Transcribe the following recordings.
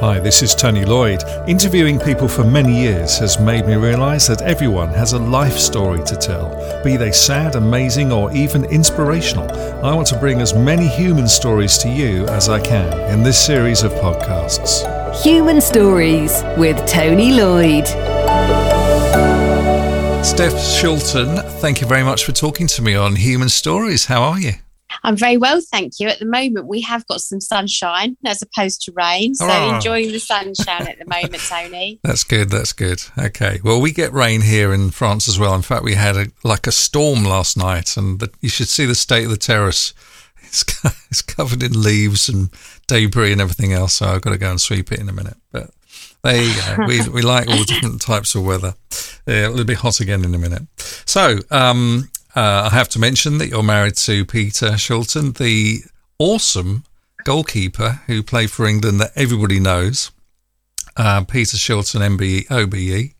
Hi, this is Tony Lloyd. Interviewing people for many years has made me realise that everyone has a life story to tell, be they sad, amazing, or even inspirational. I want to bring as many human stories to you as I can in this series of podcasts. Human Stories with Tony Lloyd. Steph Shilton, thank you very much for talking to me on Human Stories. How are you? I'm very well, thank you. At the moment, we have got some sunshine as opposed to rain. So oh. enjoying the sunshine at the moment, Tony. That's good. That's good. Okay. Well, we get rain here in France as well. In fact, we had a, like a storm last night, and the, you should see the state of the terrace. It's, it's covered in leaves and debris and everything else. So I've got to go and sweep it in a minute. But there you go. we, we like all different types of weather. Yeah, it'll be hot again in a minute. So, um, uh, I have to mention that you're married to Peter Shilton, the awesome goalkeeper who played for England that everybody knows. Uh, Peter Shilton, MBE, OBE.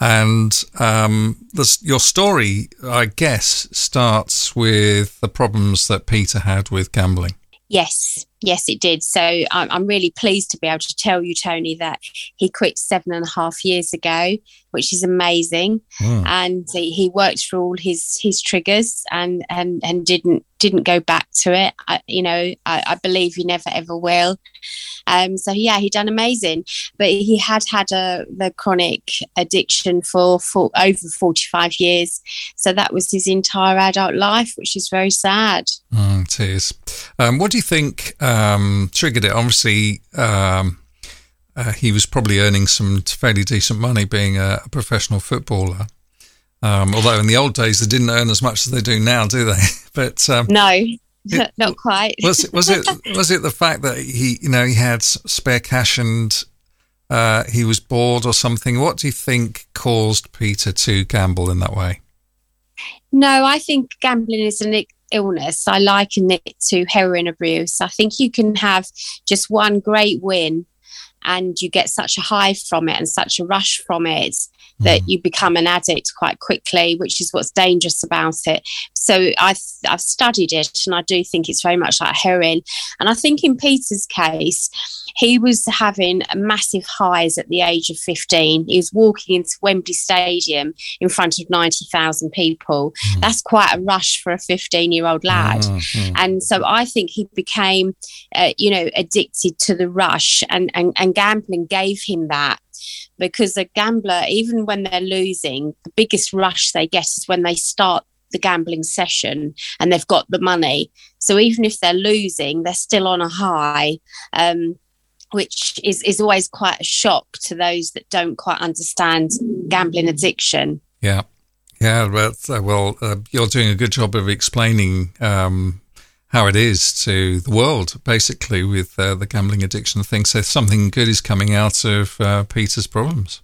And um, your story, I guess, starts with the problems that Peter had with gambling. Yes, yes, it did. So I'm, I'm really pleased to be able to tell you, Tony, that he quit seven and a half years ago, which is amazing. Mm. And he worked through all his his triggers and and and didn't didn't go back to it. I, you know, I, I believe he never ever will. Um, so yeah, he done amazing, but he had had a the chronic addiction for, for over forty five years. So that was his entire adult life, which is very sad. Mm, it is. Um, what do you think um, triggered it? Obviously. Um, uh, he was probably earning some fairly decent money being a, a professional footballer. Um, although in the old days they didn't earn as much as they do now, do they? but um, no, it, not quite. was it was it was it the fact that he you know he had spare cash and uh, he was bored or something? What do you think caused Peter to gamble in that way? No, I think gambling is an illness. I liken it to heroin abuse. I think you can have just one great win and you get such a high from it and such a rush from it that mm. you become an addict quite quickly, which is what's dangerous about it. So I've, I've studied it and I do think it's very much like heroin. And I think in Peter's case, he was having massive highs at the age of 15. He was walking into Wembley Stadium in front of 90,000 people. Mm. That's quite a rush for a 15 year old lad. Mm. And so I think he became, uh, you know, addicted to the rush and, and, and gambling gave him that because a gambler, even when they're losing, the biggest rush they get is when they start the gambling session and they've got the money. So even if they're losing, they're still on a high. Um, which is, is always quite a shock to those that don't quite understand gambling addiction. Yeah. Yeah, well, well uh, you're doing a good job of explaining um, how it is to the world, basically, with uh, the gambling addiction thing. So something good is coming out of uh, Peter's problems.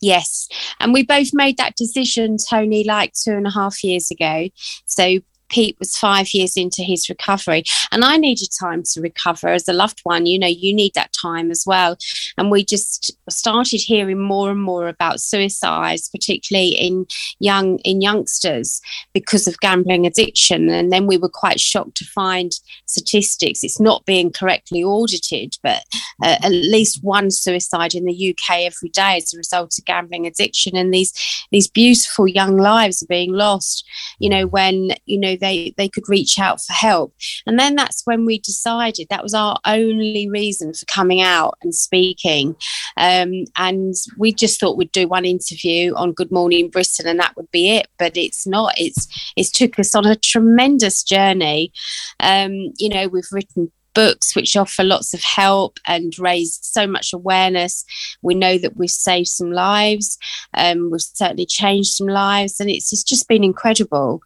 Yes. And we both made that decision, Tony, like two and a half years ago. So Pete was five years into his recovery, and I needed time to recover as a loved one. You know, you need that time as well. And we just started hearing more and more about suicides, particularly in young in youngsters, because of gambling addiction. And then we were quite shocked to find statistics. It's not being correctly audited, but uh, at least one suicide in the UK every day as a result of gambling addiction. And these these beautiful young lives are being lost. You know, when you know they they could reach out for help. And then that's when we decided that was our only reason for coming out and speaking. Um, and we just thought we'd do one interview on good morning britain and that would be it but it's not. It's it's took us on a tremendous journey. Um, you know we've written books which offer lots of help and raise so much awareness. We know that we've saved some lives, um, we've certainly changed some lives, and it's, it's just been incredible.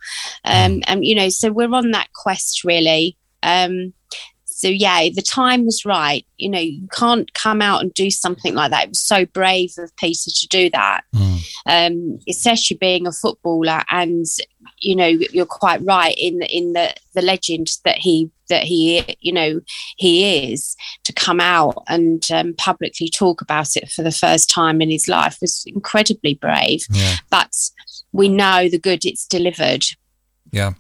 Um, mm. and, you know, so we're on that quest really. Um, so yeah, the time was right. You know, you can't come out and do something like that. It was so brave of Peter to do that, mm. um, especially being a footballer. And you know, you're quite right in in the the legend that he that he you know he is to come out and um, publicly talk about it for the first time in his life was incredibly brave. Yeah. But we know the good it's delivered. Yeah.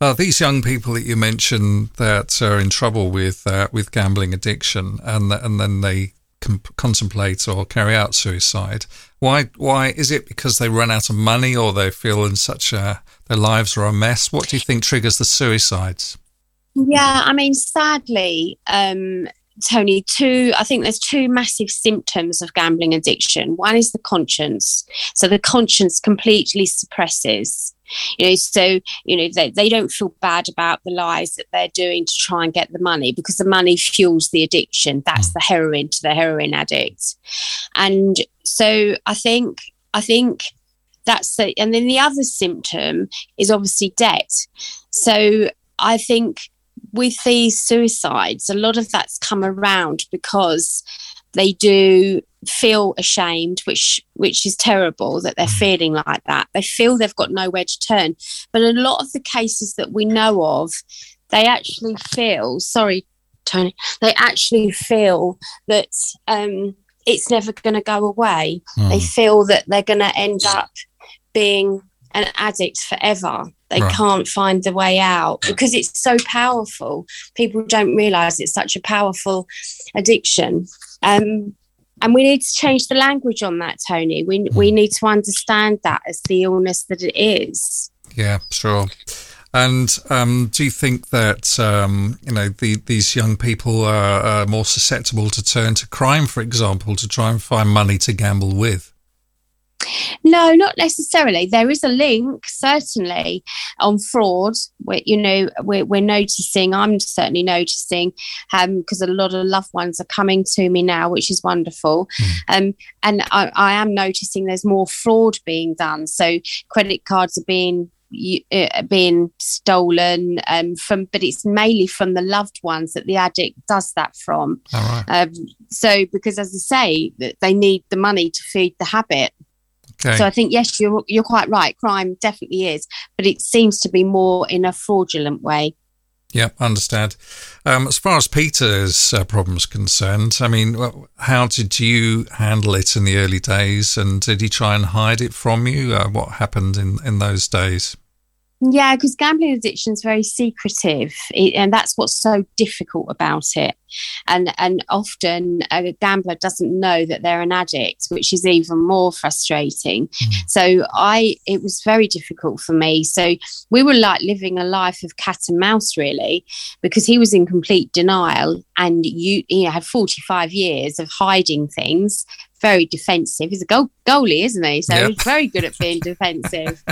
Uh, these young people that you mentioned that are in trouble with uh, with gambling addiction, and and then they com- contemplate or carry out suicide. Why? Why is it because they run out of money, or they feel in such a their lives are a mess? What do you think triggers the suicides? Yeah, I mean, sadly, um, Tony, two, I think there's two massive symptoms of gambling addiction. One is the conscience. So the conscience completely suppresses. You know, so, you know, they, they don't feel bad about the lies that they're doing to try and get the money because the money fuels the addiction. That's hmm. the heroin to the heroin addict. And so I think, I think that's the, and then the other symptom is obviously debt. So I think with these suicides, a lot of that's come around because they do feel ashamed, which which is terrible that they're feeling like that. They feel they've got nowhere to turn. But a lot of the cases that we know of, they actually feel sorry, Tony. They actually feel that um, it's never going to go away. They feel that they're going to end up being an addict forever. They Right. can't find the way out because it's so powerful. People don't realize it's such a powerful addiction. Um, and we need to change the language on that, Tony. We, we need to understand that as the illness that it is. Yeah, sure. And um, do you think that um, you know the, these young people are, are more susceptible to turn to crime, for example, to try and find money to gamble with? No, not necessarily. There is a link, certainly, on fraud. Where, you know, we're, we're noticing, I'm certainly noticing, because a lot of loved ones are coming to me now, which is wonderful. Um, and I, I am noticing there's more fraud being done. So credit cards are being uh, being stolen um, from, but it's mainly from the loved ones that the addict does that from. All right. Um, so, because as I say, that they need the money to feed the habit. Okay. So I think yes, you're you're quite right. Crime definitely is, but it seems to be more in a fraudulent way. Yeah, understand. Um, as far as Peter's uh, problems concerned, I mean, how did you handle it in the early days, and did he try and hide it from you? Uh, what happened in in those days? Yeah, because gambling addiction is very secretive, it, and that's what's so difficult about it. And and often a gambler doesn't know that they're an addict, which is even more frustrating. Hmm. So I, it was very difficult for me. So we were like living a life of cat and mouse, really, because he was in complete denial, and you, you know, had forty five years of hiding things. Very defensive. He's a goal, goalie, isn't he? So Yep. he's very good at being defensive.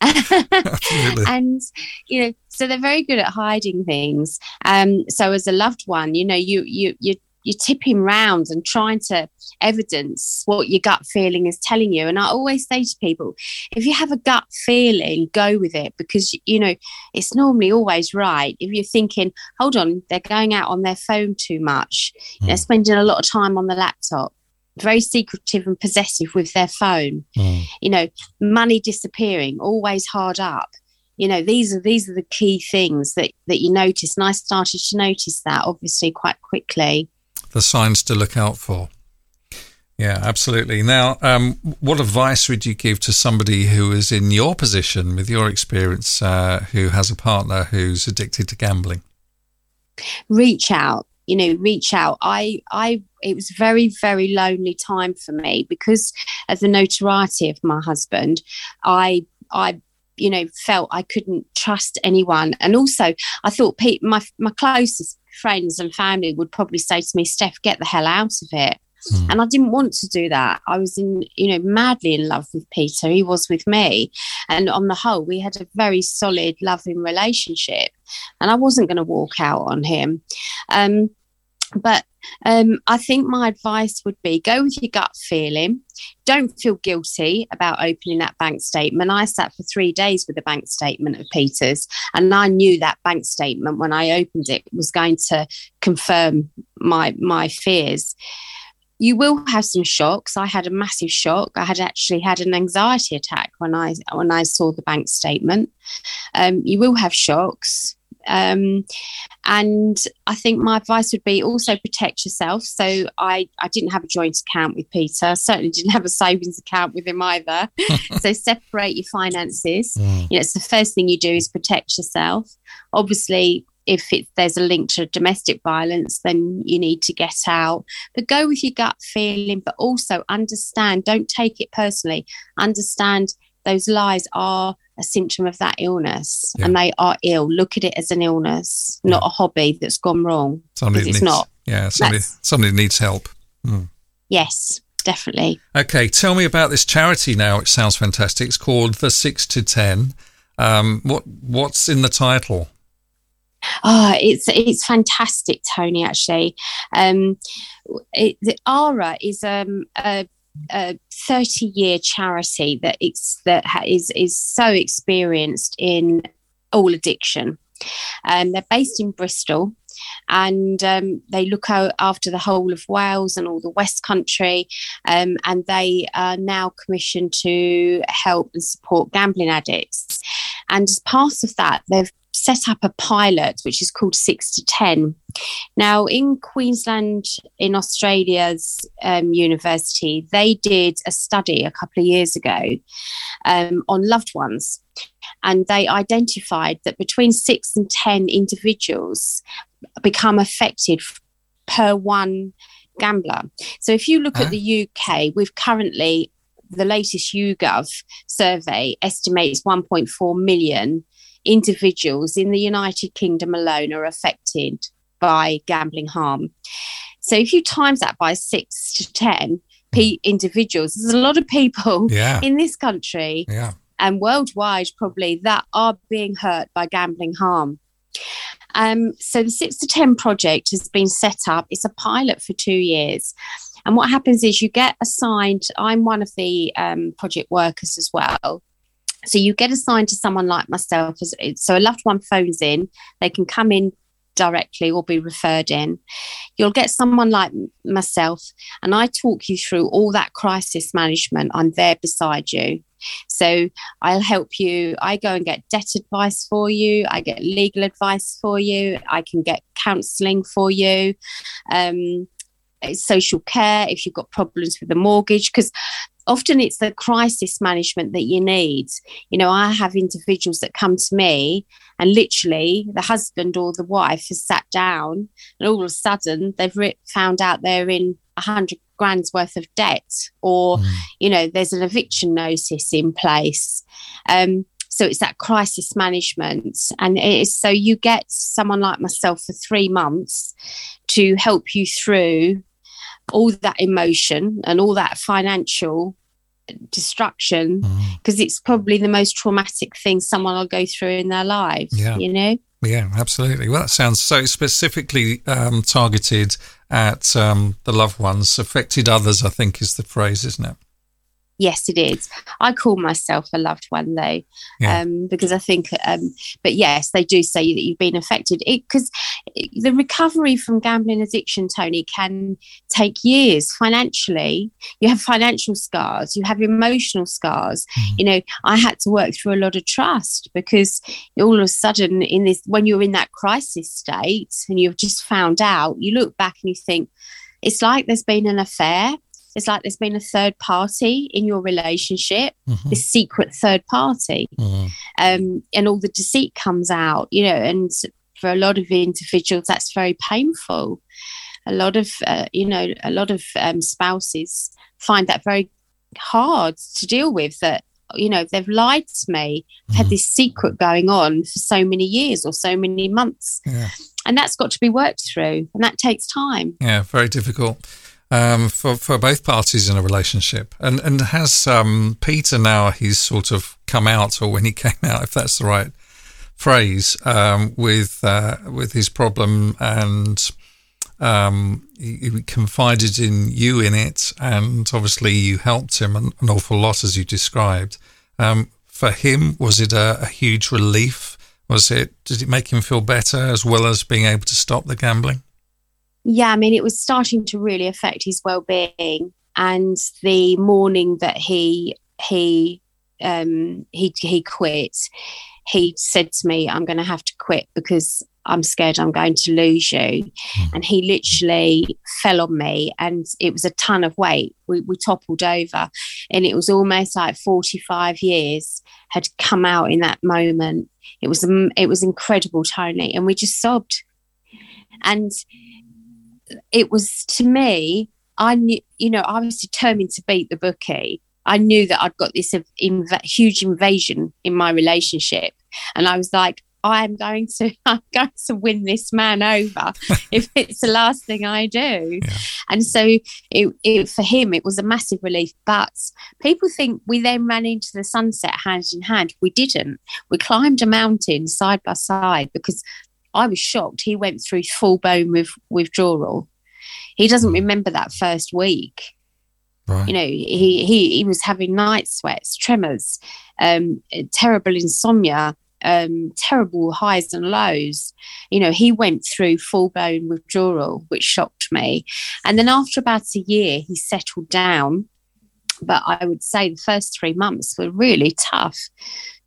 Absolutely. and you know so they're very good at hiding things. Um so as a loved one you know you you you you're tipping round and trying to evidence what your gut feeling is telling you. And i always say to people if you have a gut feeling go with it because you know it's normally always right. If you're thinking hold on they're going out on their phone too much they're spending a lot of time on the laptop very secretive and possessive with their phone Mm. you know money disappearing always hard up you know these are these are the key things that that you notice and i started to notice that obviously quite quickly the signs to look out for. Yeah, absolutely. Now, um, what advice would you give to somebody who is in your position, with your experience, uh, who has a partner who's addicted to gambling? reach out you know reach out. I i it was very very lonely time for me because of the notoriety of my husband. I i you know felt i couldn't trust anyone. And also i thought Pete, my my closest friends and family would probably say to me steph get the hell out of it. Hmm. and i didn't want to do that. I was in you know madly in love with peter. He was with me. And on the whole we had a very solid loving relationship. And i wasn't going to walk out on him. Um, but um, I think my advice would be go with your gut feeling. Don't feel guilty about opening that bank statement. I sat for three days with a bank statement of Peter's, and I knew that bank statement when I opened it was going to confirm my my fears. You will have some shocks. I had a massive shock. I had actually had an anxiety attack when I when I saw the bank statement. Um, you will have shocks Um, and I think my advice would be also protect yourself. So I, I didn't have a joint account with Peter. I Certainly didn't have a savings account with him either. so separate your finances. Mm. You know, it's the first thing you do is protect yourself. Obviously, if it, there's a link to domestic violence, then you need to get out. But go with your gut feeling, but also understand, don't take it personally. Understand those lies are a symptom of that illness yeah. and they are ill. Look at it as an illness, not yeah. a hobby that's gone wrong. Somebody it's needs, not. Yeah, somebody, somebody needs help. Mm. Yes, definitely. Okay, tell me about this charity now. It sounds fantastic. It's called The Six to Ten. Um, what What's in the title? Oh, it's it's fantastic, Tony. Actually, um, it, the ARA is um, a a 30 year charity that it's that is is so experienced in all addiction. Um, they're based in Bristol and um, they look out after the whole of Wales and all the West Country. Um, and they are now commissioned to help and support gambling addicts. And as part of that, they've set up a pilot which is called Six to Ten. Now, in Queensland, in Australia's um, university, they did a study a couple of years ago um, on loved ones. And they identified that between six and 10 individuals become affected per one gambler. So if you look huh? at the UK, we've currently the latest YouGov survey estimates 1.4 million individuals in the United Kingdom alone are affected by gambling harm. So if you times that by six to 10 p- individuals, there's a lot of people yeah. in this country yeah. and worldwide probably that are being hurt by gambling harm. Um, so the six to 10 project has been set up. It's a pilot for two years. And what happens is you get assigned, I'm one of the um, project workers as well. So you get assigned to someone like myself. So a loved one phones in, they can come in directly or be referred in. You'll get someone like myself, and I talk you through all that crisis management. I'm there beside you. So I'll help you. I go and get debt advice for you. I get legal advice for you. I can get counselling for you. Um, social care if you've got problems with the mortgage because often it's the crisis management that you need. You know, I have individuals that come to me and literally the husband or the wife has sat down and all of a sudden they've re- found out they're in a hundred grand's worth of debt or, mm. you know, there's an eviction notice in place. Um, so it's that crisis management. And it's so you get someone like myself for three months to help you through all that emotion and all that financial destruction because mm. it's probably the most traumatic thing someone will go through in their lives, yeah. you know yeah absolutely well that sounds so specifically um, targeted at um, the loved ones affected others i think is the phrase isn't it yes, it is. I call myself a loved one though, yeah. um, because I think, um, but yes, they do say that you've been affected because the recovery from gambling addiction, Tony, can take years financially. You have financial scars, you have emotional scars. Mm-hmm. You know, I had to work through a lot of trust because all of a sudden, in this, when you're in that crisis state and you've just found out, you look back and you think, it's like there's been an affair it's like there's been a third party in your relationship, mm-hmm. this secret third party, mm-hmm. um, and all the deceit comes out, you know. And for a lot of individuals, that's very painful. A lot of, uh, you know, a lot of um, spouses find that very hard to deal with. That you know they've lied to me, mm-hmm. had this secret going on for so many years or so many months. Yeah. And that's got to be worked through, and that takes time. Yeah, very difficult um, for for both parties in a relationship. And and has um, Peter now he's sort of come out, or when he came out, if that's the right phrase, um, with uh, with his problem, and um, he, he, confided in you in it, and obviously you helped him an, an awful lot as you described. Um, for him, was it a, a huge relief? Was it? Did it make him feel better as well as being able to stop the gambling? Yeah, I mean, it was starting to really affect his well-being. And the morning that he he um, he he quit, he said to me, I'm going to have to quit because I'm scared I'm going to lose you. Mm. And he literally fell on me and it was a ton of weight. We, we toppled over and it was almost like 45 years had come out in that moment. It was, it was incredible, Tony. And we just sobbed. And it was to me, I knew, you know, I was determined to beat the bookie. I knew that I'd got this inv- huge invasion in my relationship. And I was like, I am going to I'm going to win this man over if it's the last thing I do. Yeah. And so it, it, for him it was a massive relief. But people think we then ran into the sunset hand in hand. We didn't. We climbed a mountain side by side because I was shocked. He went through full bone with withdrawal. He doesn't hmm. remember that first week. Right. You know, he, he he was having night sweats, tremors, um, terrible insomnia, um, terrible highs and lows. You know, he went through full blown withdrawal, which shocked me. And then after about a year, he settled down. But I would say the first three months were really tough,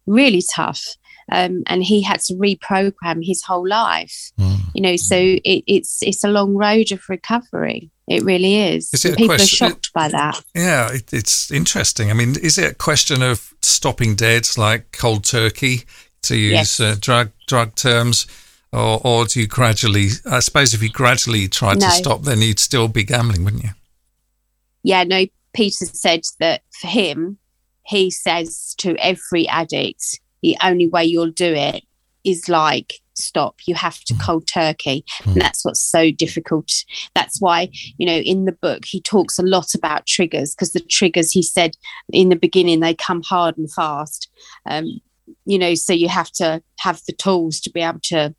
really tough. Um, and he had to reprogram his whole life. Mm. You know, so it, it's it's a long road of recovery. It really is. is it People question, are shocked it, by that. Yeah, it, it's interesting. I mean, is it a question of stopping dead, like cold turkey? to use yes. uh, drug drug terms, or or do you gradually? I suppose if you gradually tried no. to stop, then you'd still be gambling, wouldn't you? Yeah, no. Peter said that for him, he says to every addict, the only way you'll do it is like stop you have to mm. cold turkey mm. and that's what's so difficult that's why you know in the book he talks a lot about triggers because the triggers he said in the beginning they come hard and fast um, you know, so you have to have the tools to be able to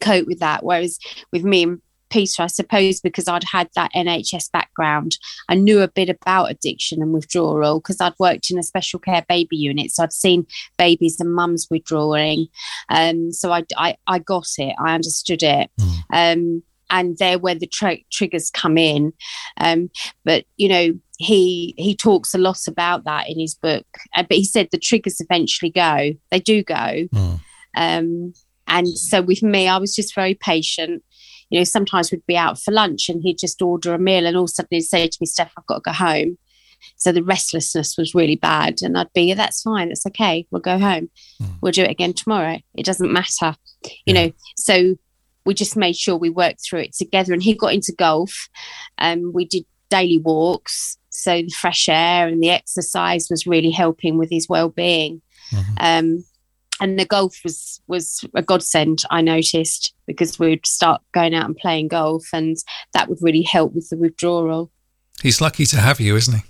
cope with that. Whereas with me Peter, I suppose because I'd had that NHS background, I knew a bit about addiction and withdrawal because I'd worked in a special care baby unit. So I'd seen babies and mums withdrawing. Um, so I, I, I got it, I understood it. Mm. Um, and there where the tra- triggers come in. Um, but, you know, he he talks a lot about that in his book. Uh, but he said the triggers eventually go. They do go. Mm. Um, and so with me, I was just very patient. You know, sometimes we'd be out for lunch and he'd just order a meal, and all of a sudden he'd say to me, "Steph, I've got to go home." So the restlessness was really bad, and I'd be, yeah, "That's fine. That's okay. We'll go home. Mm. We'll do it again tomorrow. It doesn't matter." You yeah. know, so we just made sure we worked through it together. And he got into golf. Um, we did daily walks so the fresh air and the exercise was really helping with his well-being mm-hmm. um, and the golf was was a godsend i noticed because we'd start going out and playing golf and that would really help with the withdrawal he's lucky to have you isn't he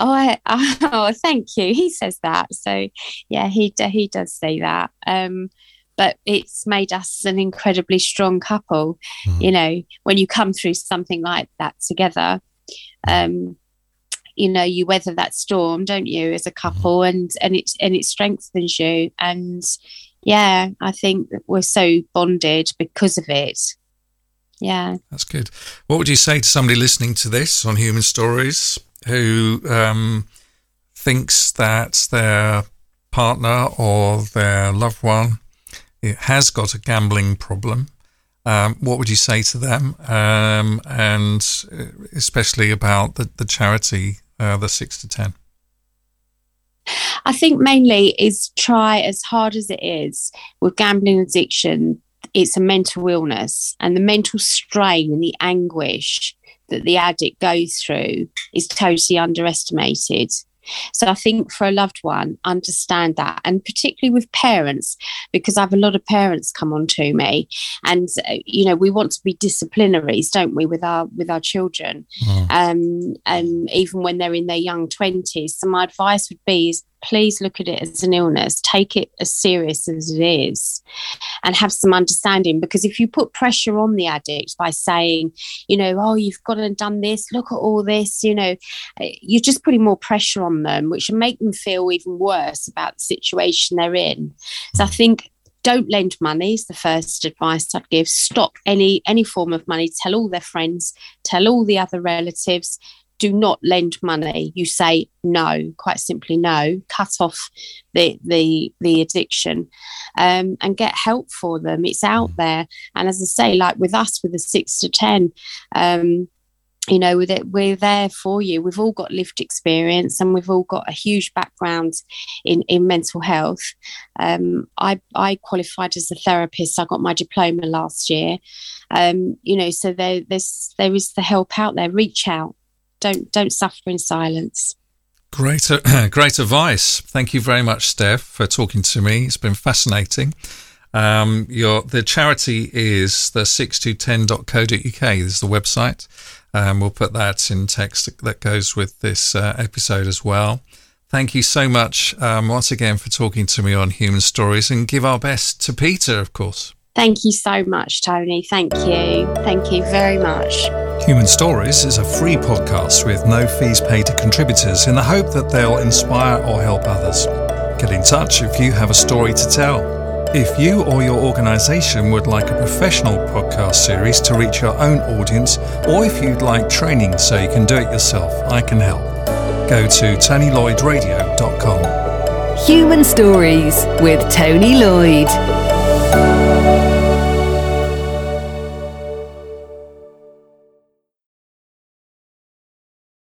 Oh, I, oh, thank you. He says that. So, yeah, he he does say that. Um, but it's made us an incredibly strong couple. Mm. You know, when you come through something like that together, um, you know you weather that storm don't you as a couple? And and it and it strengthens you. And yeah i think we're so bonded because of it. Yeah. That's good. What would you say to somebody listening to this on human stories who um, thinks that their partner or their loved one has got a gambling problem? Um, what would you say to them? Um, and uh, especially about the, the charity, uh, the six to 10? I think mainly is try as hard as it is with gambling addiction. It's a mental illness, and the mental strain and the anguish that the addict goes through is totally underestimated. So I think for a loved one, understand that, and particularly with parents, because I have a lot of parents come on to me, and uh, you know we want to be disciplinaries, don't we, with our with our children, mm. um, and even when they're in their young twenties. So my advice would be is please look at it as an illness, take it as serious as it is, and have some understanding. Because if you put pressure on the addict by saying, you know, oh, you've got and done this, look at all this, you know, eh, you're just putting more pressure on them, which will make them feel even worse about the situation they're in. So I think don't lend money is the first advice I'd give. Stop any any form of money. Tell all their friends, tell all the other relatives, do not lend money. You say no, quite simply no. Cut off the the the addiction, um, and get help for them. It's out mm. there, and as I say, like with us, with the six to ten. Um, you know with it we're there for you we've all got lived experience and we've all got a huge background in in mental health um, i i qualified as a therapist i got my diploma last year um, you know so there there's there is the help out there reach out don't don't suffer in silence great great advice thank you very much steph for talking to me it's been fascinating um, your the charity is the 6to10.co.uk. This is the website. Um, we'll put that in text that goes with this uh, episode as well. Thank you so much um, once again for talking to me on Human Stories and give our best to Peter, of course. Thank you so much, Tony. Thank you. Thank you very much. Human Stories is a free podcast with no fees paid to contributors in the hope that they'll inspire or help others. Get in touch if you have a story to tell. If you or your organisation would like a professional podcast series to reach your own audience, or if you'd like training so you can do it yourself, I can help. Go to TonyLloydRadio.com. Human Stories with Tony Lloyd.